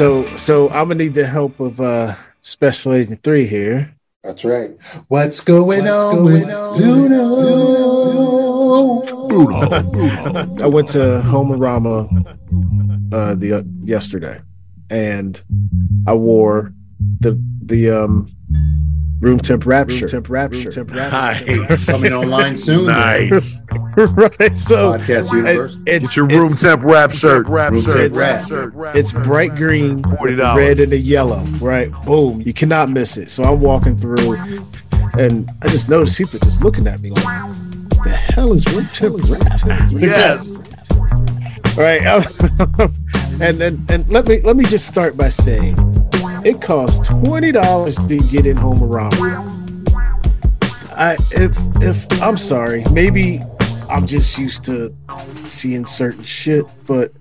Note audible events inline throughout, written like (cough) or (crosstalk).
So so I'm gonna need the help of uh Special Agent Three here. That's right. What's going What's on going with on? Luno? I went to Homearama uh the uh, yesterday, and I wore the the um room temp rapture. shirt. temp rap shirt. temp rap Nice. Coming online soon. Nice. (laughs) right. So Podcast universe. it's, Get your room it's, temp rap shirt. Rap Room shirt. temp Rap rap. shirt. it's bright green, $40. red and a yellow. Right. Boom. You cannot miss it. So I'm walking through, and I just noticed people just looking at me like, "The hell is room temp rap?" (laughs) Yes. All right. (laughs) and and and let me let me just start by saying it costs twenty dollars to get in Homearama. I if if I'm sorry, maybe I'm just used to seeing certain shit, but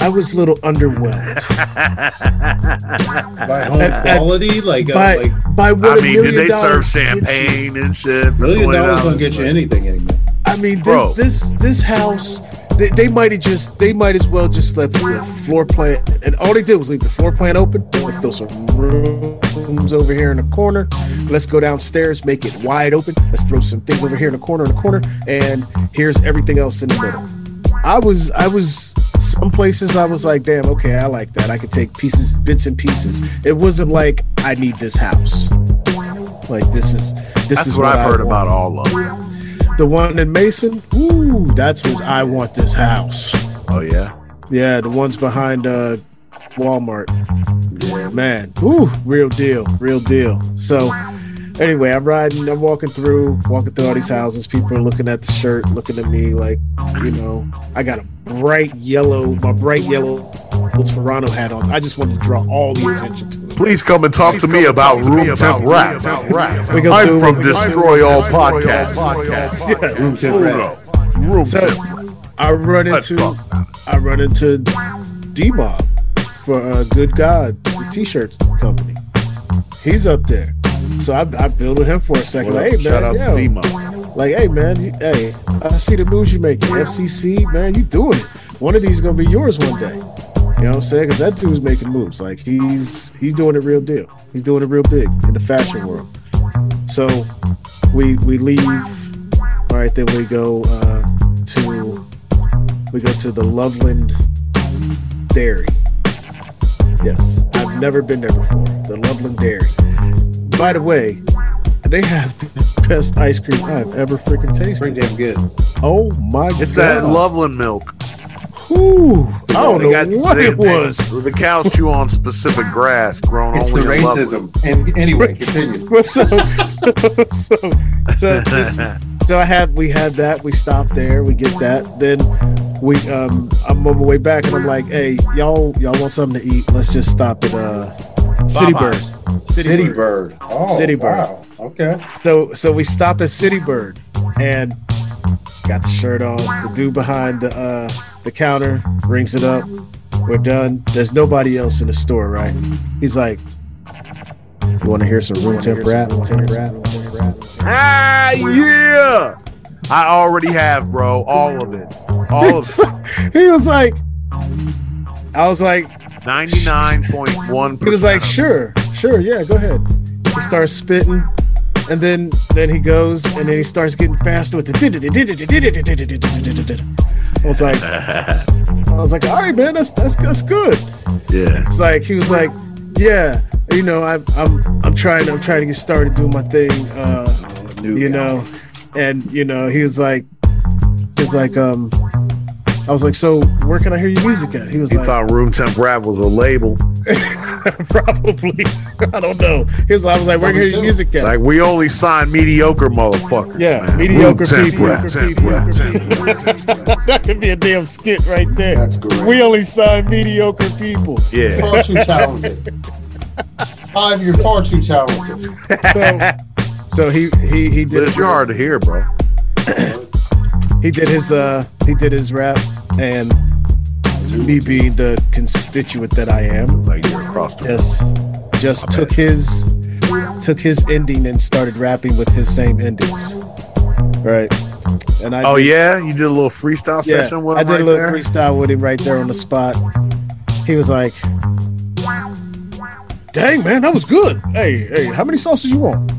I was a little underwhelmed (laughs) By home and- and- quality, like, uh, by like by what I a mean, did million they serve dollars gets you. champagne and shit? million dollars $20? don't get you anything anymore. I mean, this Bro. this this house, they, they might have just they might as well just left the floor plan, and all they did was leave the floor plan open. Let's throw some rooms over here in the corner. Let's go downstairs, make it wide open. Let's throw some things over here in the corner, in the corner, and here's everything else in the middle. I was I was some places I was like, damn, okay, I like that. I could take pieces, bits and pieces. It wasn't like I need this house. Like this is this That's is what, I've I heard want. about all of them. The one in Mason, ooh, that's what I want this house. Oh yeah. Yeah, the ones behind uh Walmart. Man, ooh, real deal, real deal. So anyway, I'm riding, I'm walking through, walking through all these houses. People are looking at the shirt, looking at me like, you know, I got a bright yellow, my bright yellow Toronto hat on. I just wanted to draw all the attention to it. Please come and talk to me about room temp rap. We I'm from Destroy All Podcast. Yes. Room temp rap. Room So temp. I run into I run into D Mob for uh, Good God, the T-shirt company. He's up there, so I, I build with him for a second. Like, hey man, out yo. to Demo. like hey man, you, hey, I see the moves you making. FCC, man, you doing it. One of these gonna be yours one day. You know what I'm saying? Because that dude's making moves. Like he's he's doing it real deal. He's doing it real big in the fashion world. So we we leave. All right, then we go uh, to we go to the Loveland Dairy. Yes, I've never been there before. The Loveland Dairy. By the way, they have the best ice cream I've ever freaking tasted. Pretty damn good. Oh my god! It's that Loveland milk. Whew, I don't know got- what they- it they- was. the cows chew on specific grass grown It's only the in Loveland. racism. And anyway, continue. (laughs) So, so, so, this, so I had we had that. We stopped there. We get that. Then we um I'm on my way back and I'm like, hey, y'all y'all want something to eat? Let's just stop at uh City Bird. City, City Bird. Bird. Oh, City Bird. Wow. Okay. So so we stop at City Bird and got the shirt on. The dude behind the uh the counter rings it up. We're done. There's nobody else in the store, right? He's like, You wanna hear some room temp rap? Ah, yeah. I already have, bro. All of it. All of it. (laughs) he was like I was like Ninety-nine point one he was like, sure, sure, yeah, go ahead. He starts spitting, and then then he goes, and then he starts getting faster with the. I was like, I was like, all right, man, that's that's that's good. Yeah. It's like he was like, yeah, you know, I'm I'm I'm trying I'm trying to get started doing my thing, uh, you know, and you know, he was like, he's like, um, I was like, so where can I hear your music at? He was He like, thought Room Temp Rap was a label. (laughs) probably, (laughs) I don't know. He was, I was like, where can I hear your music at? Like we only sign mediocre motherfuckers. Yeah, man. mediocre Room people, rap, temp people. temp (laughs) that could be a damn skit right there. That's great. We only sign mediocre people. Yeah. far too talented. Five, you're far too talented. So, so he he he did But it's hard to hear, bro. (clears throat) he did his uh he did his rap and me being the constituent that I am, Like you're across the just just took his took his ending and started rapping with his same endings. Right. And I Oh did- yeah, you did a little freestyle yeah, session with him. I did right a little there. freestyle with him right there on the spot. He was like, dang man, that was good. Hey, hey, how many sauces you want?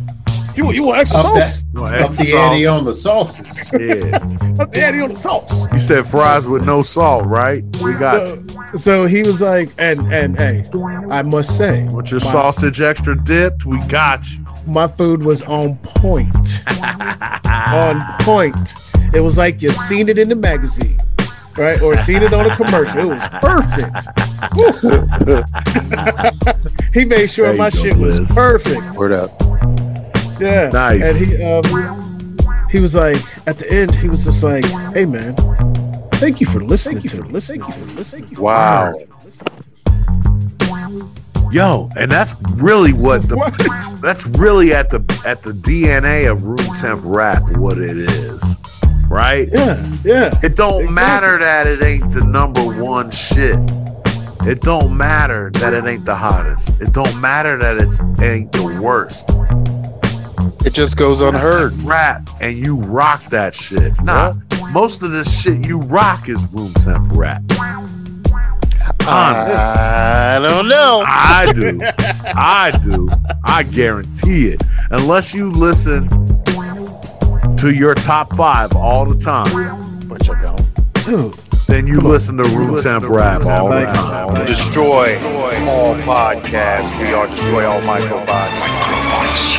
You want you want extra Up sauce? You want Up extra the ante sauce? on the sauces. (laughs) Yeah. Up the ante on the sauce. You said fries with no salt, right? We got you. So, so he was like, and and hey, I must say, Want your my, sausage extra dipped? We got you. my food was on point. (laughs) on point. It was like you seen it in the magazine, right? Or seen it on a commercial. It was perfect. (laughs) he made sure There you my go, shit was perfect. Word up. Yeah. Nice. And he um he was like at the end he was just like, "Hey man, thank you for listening to me. Listening to. Listening to me." Wow. Yo, and that's really what the What? that's really at the at the DNA of room temp rap what it is. Right? Yeah, yeah. It don't Exactly. matter that it ain't the number one shit. It don't matter that it ain't the hottest. It don't matter that it's ain't the worst. It just goes unheard. Rap and you rock that shit. Nah, most of this shit you rock is room temp rap. Honest. I don't know. I (laughs) do. I do. I guarantee it. Unless you listen to your top five all the time, But you don't. Dude, then you listen to room temp rap all the Thank time. you. Destroy all podcasts. We are Destroy All Microbots.